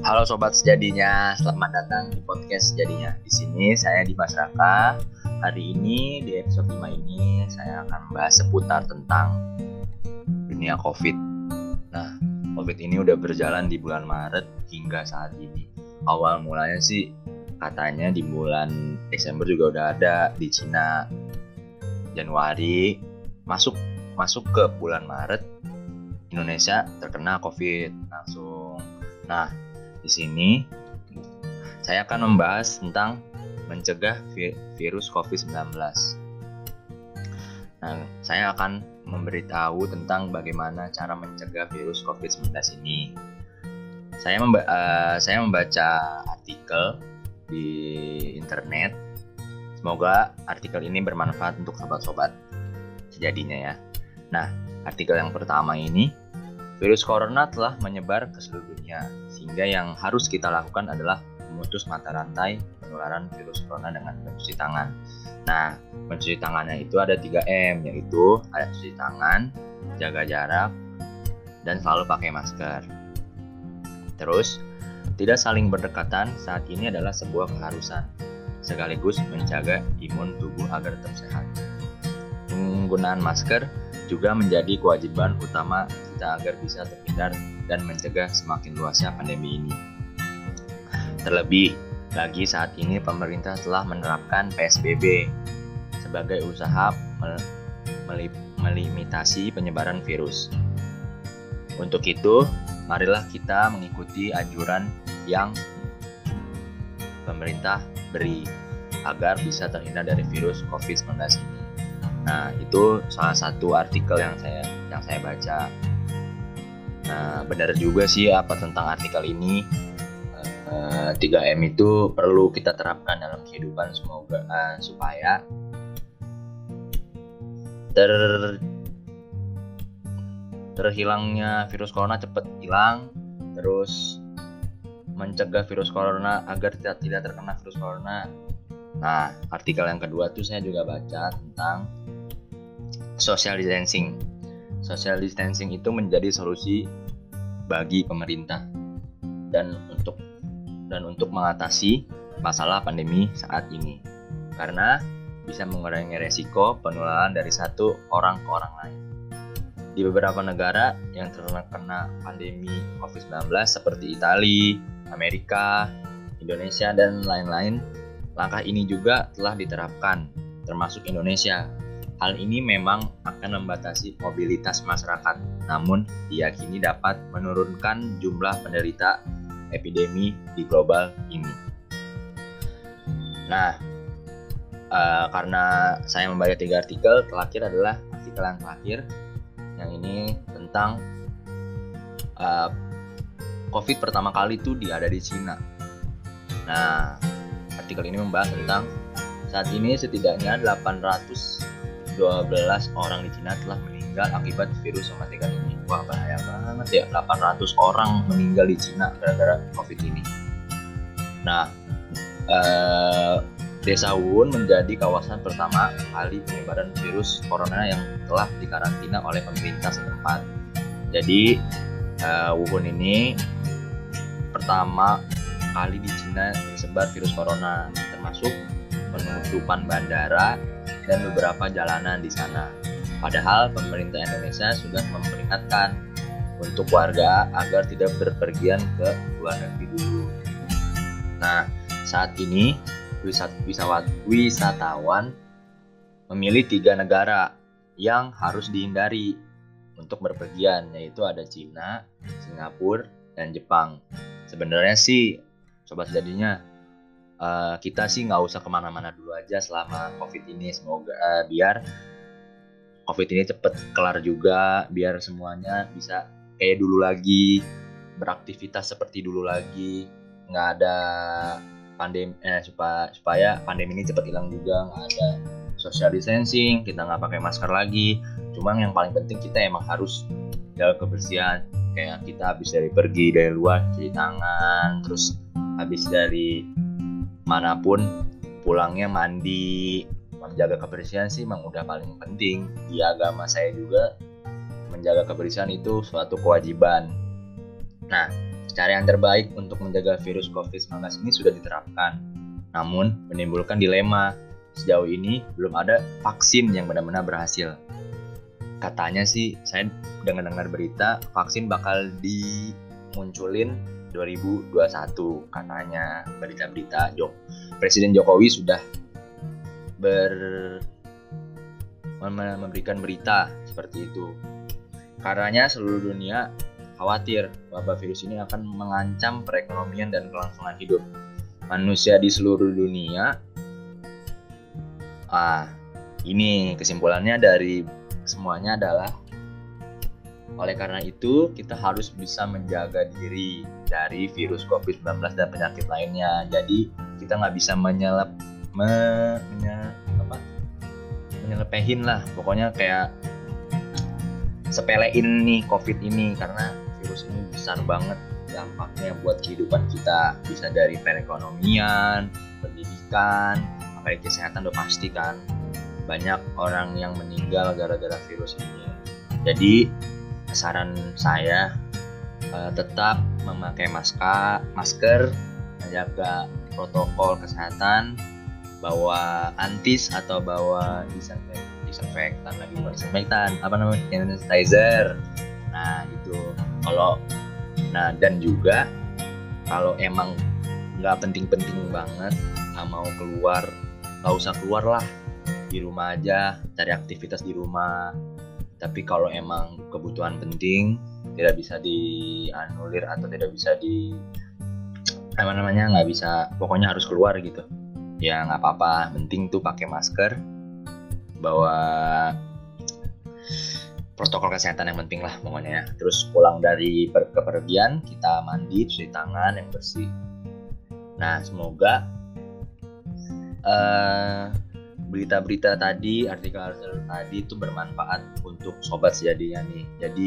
Halo sobat sejadinya, selamat datang di podcast sejadinya. Di sini saya Dimas Raka. Hari ini di episode 5 ini saya akan membahas seputar tentang dunia Covid. Nah, Covid ini udah berjalan di bulan Maret hingga saat ini. Awal mulanya sih katanya di bulan Desember juga udah ada di Cina. Januari masuk masuk ke bulan Maret Indonesia terkena Covid langsung. Nah, di sini saya akan membahas tentang mencegah vi virus COVID-19. Nah, saya akan memberitahu tentang bagaimana cara mencegah virus COVID-19 ini. Saya, memba uh, saya membaca artikel di internet. Semoga artikel ini bermanfaat untuk sobat-sobat sejadinya ya. Nah, artikel yang pertama ini Virus corona telah menyebar ke seluruh dunia, sehingga yang harus kita lakukan adalah memutus mata rantai penularan virus corona dengan mencuci tangan. Nah, mencuci tangannya itu ada 3M, yaitu ada cuci tangan, jaga jarak, dan selalu pakai masker. Terus, tidak saling berdekatan saat ini adalah sebuah keharusan, sekaligus menjaga imun tubuh agar tetap sehat. Penggunaan masker juga menjadi kewajiban utama kita agar bisa terhindar dan mencegah semakin luasnya pandemi ini. Terlebih lagi saat ini pemerintah telah menerapkan PSBB sebagai usaha melimitasi penyebaran virus. Untuk itu, marilah kita mengikuti anjuran yang pemerintah beri agar bisa terhindar dari virus COVID-19 ini. Nah, itu salah satu artikel yang saya yang saya baca. Nah, benar juga sih apa tentang artikel ini. Uh, eh, 3M itu perlu kita terapkan dalam kehidupan semoga uh, supaya ter terhilangnya virus corona cepat hilang terus mencegah virus corona agar tidak tidak terkena virus corona nah artikel yang kedua tuh saya juga baca tentang social distancing. Social distancing itu menjadi solusi bagi pemerintah dan untuk dan untuk mengatasi masalah pandemi saat ini. Karena bisa mengurangi resiko penularan dari satu orang ke orang lain. Di beberapa negara yang terkena pandemi COVID-19 seperti Italia, Amerika, Indonesia, dan lain-lain, langkah ini juga telah diterapkan, termasuk Indonesia Hal ini memang akan membatasi mobilitas masyarakat, namun diyakini dapat menurunkan jumlah penderita epidemi di global ini. Nah, uh, karena saya membaca tiga artikel, terakhir adalah artikel yang terakhir, yang ini tentang uh, COVID pertama kali itu ada di Cina. Nah, artikel ini membahas tentang saat ini setidaknya 800 12 orang di Cina telah meninggal akibat virus mematikan ini. Wah bahaya banget ya, 800 orang meninggal di Cina gara-gara COVID ini. Nah, eh, Desa Wun menjadi kawasan pertama kali penyebaran virus corona yang telah dikarantina oleh pemerintah setempat. Jadi, eh, Wuhan ini pertama kali di Cina tersebar virus corona, termasuk penutupan bandara dan beberapa jalanan di sana. Padahal pemerintah Indonesia sudah memperingatkan untuk warga agar tidak berpergian ke luar negeri dulu. Nah, saat ini wisat wisawat, wisatawan memilih tiga negara yang harus dihindari untuk berpergian, yaitu ada Cina, Singapura, dan Jepang. Sebenarnya sih, sobat jadinya uh, kita sih nggak usah ke mana-mana dulu aja selama covid ini. Semoga uh, biar covid ini cepet kelar juga biar semuanya bisa kayak dulu lagi beraktivitas seperti dulu lagi. Nggak ada pandemi eh, supaya supaya pandemi ini cepet hilang juga. Nggak ada social distancing kita nggak pakai masker lagi. Cuma yang paling penting kita emang harus jaga kebersihan. Kayak kita habis dari pergi dari luar cuci tangan terus habis dari mana pun pulangnya mandi menjaga kebersihan sih memang udah paling penting di agama saya juga menjaga kebersihan itu suatu kewajiban nah cara yang terbaik untuk menjaga virus COVID-19 ini sudah diterapkan. Namun, menimbulkan dilema. Sejauh ini belum ada vaksin yang benar-benar berhasil. Katanya sih, saya dengar-dengar berita vaksin bakal dimunculin 2021 katanya berita-berita Jok. Presiden Jokowi sudah ber memberikan berita seperti itu. Karenanya seluruh dunia khawatir wabah virus ini akan mengancam perekonomian dan kelangsungan hidup manusia di seluruh dunia. Ah, ini kesimpulannya dari semuanya adalah oleh karena itu kita harus bisa menjaga diri dari virus COVID-19 dan penyakit lainnya. Jadi kita nggak bisa menyelep me, menye, apa, menyelepehin lah. Pokoknya kayak sepelein nih COVID ini karena virus ini besar banget dampaknya buat kehidupan kita bisa dari perekonomian, pendidikan, apalagi kesehatan udah pasti kan banyak orang yang meninggal gara-gara virus ini. Jadi saran saya uh, tetap memakai masker, masker, menjaga protokol kesehatan, bawa antis atau bawa disinfektan lagi disinfektan apa namanya sanitizer. Nah itu kalau nah dan juga kalau emang nggak penting-penting banget nggak mau keluar nggak usah keluar lah. Di rumah aja cari aktivitas di rumah tapi kalau emang kebutuhan penting tidak bisa dianulir atau tidak bisa di apa namanya nggak bisa pokoknya harus keluar gitu ya nggak apa-apa penting tuh pakai masker bawa protokol kesehatan yang penting lah pokoknya ya. Terus pulang dari per kepergian kita mandi, cuci tangan yang bersih. Nah semoga uh, berita-berita tadi, artikel-artikel tadi itu bermanfaat untuk sobat sejadinya nih. Jadi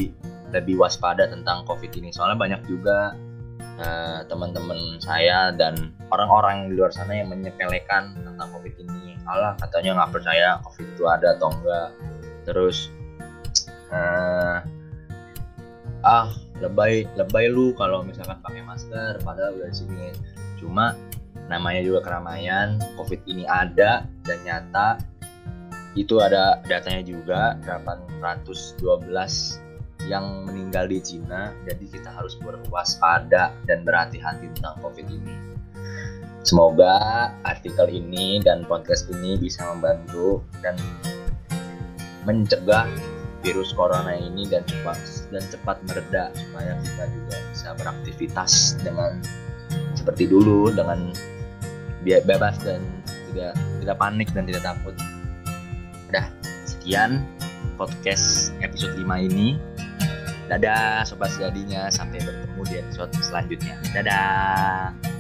lebih waspada tentang COVID ini. Soalnya banyak juga uh, teman-teman saya dan orang-orang di luar sana yang menyepelekan tentang COVID ini. Allah katanya nggak percaya COVID itu ada atau enggak. Terus uh, ah lebay lebay lu kalau misalkan pakai masker padahal udah di sini cuma namanya juga keramaian covid ini ada dan nyata. Itu ada datanya juga 812 yang meninggal di Cina. Jadi kita harus berwaspada dan berhati-hati tentang covid ini. Semoga artikel ini dan podcast ini bisa membantu dan mencegah virus corona ini dan cepat dan cepat mereda supaya kita juga bisa beraktivitas dengan seperti dulu dengan bebas dan tidak tidak panik dan tidak takut. Udah sekian podcast episode 5 ini. Dadah sobat sejadinya sampai bertemu di episode selanjutnya. Dadah.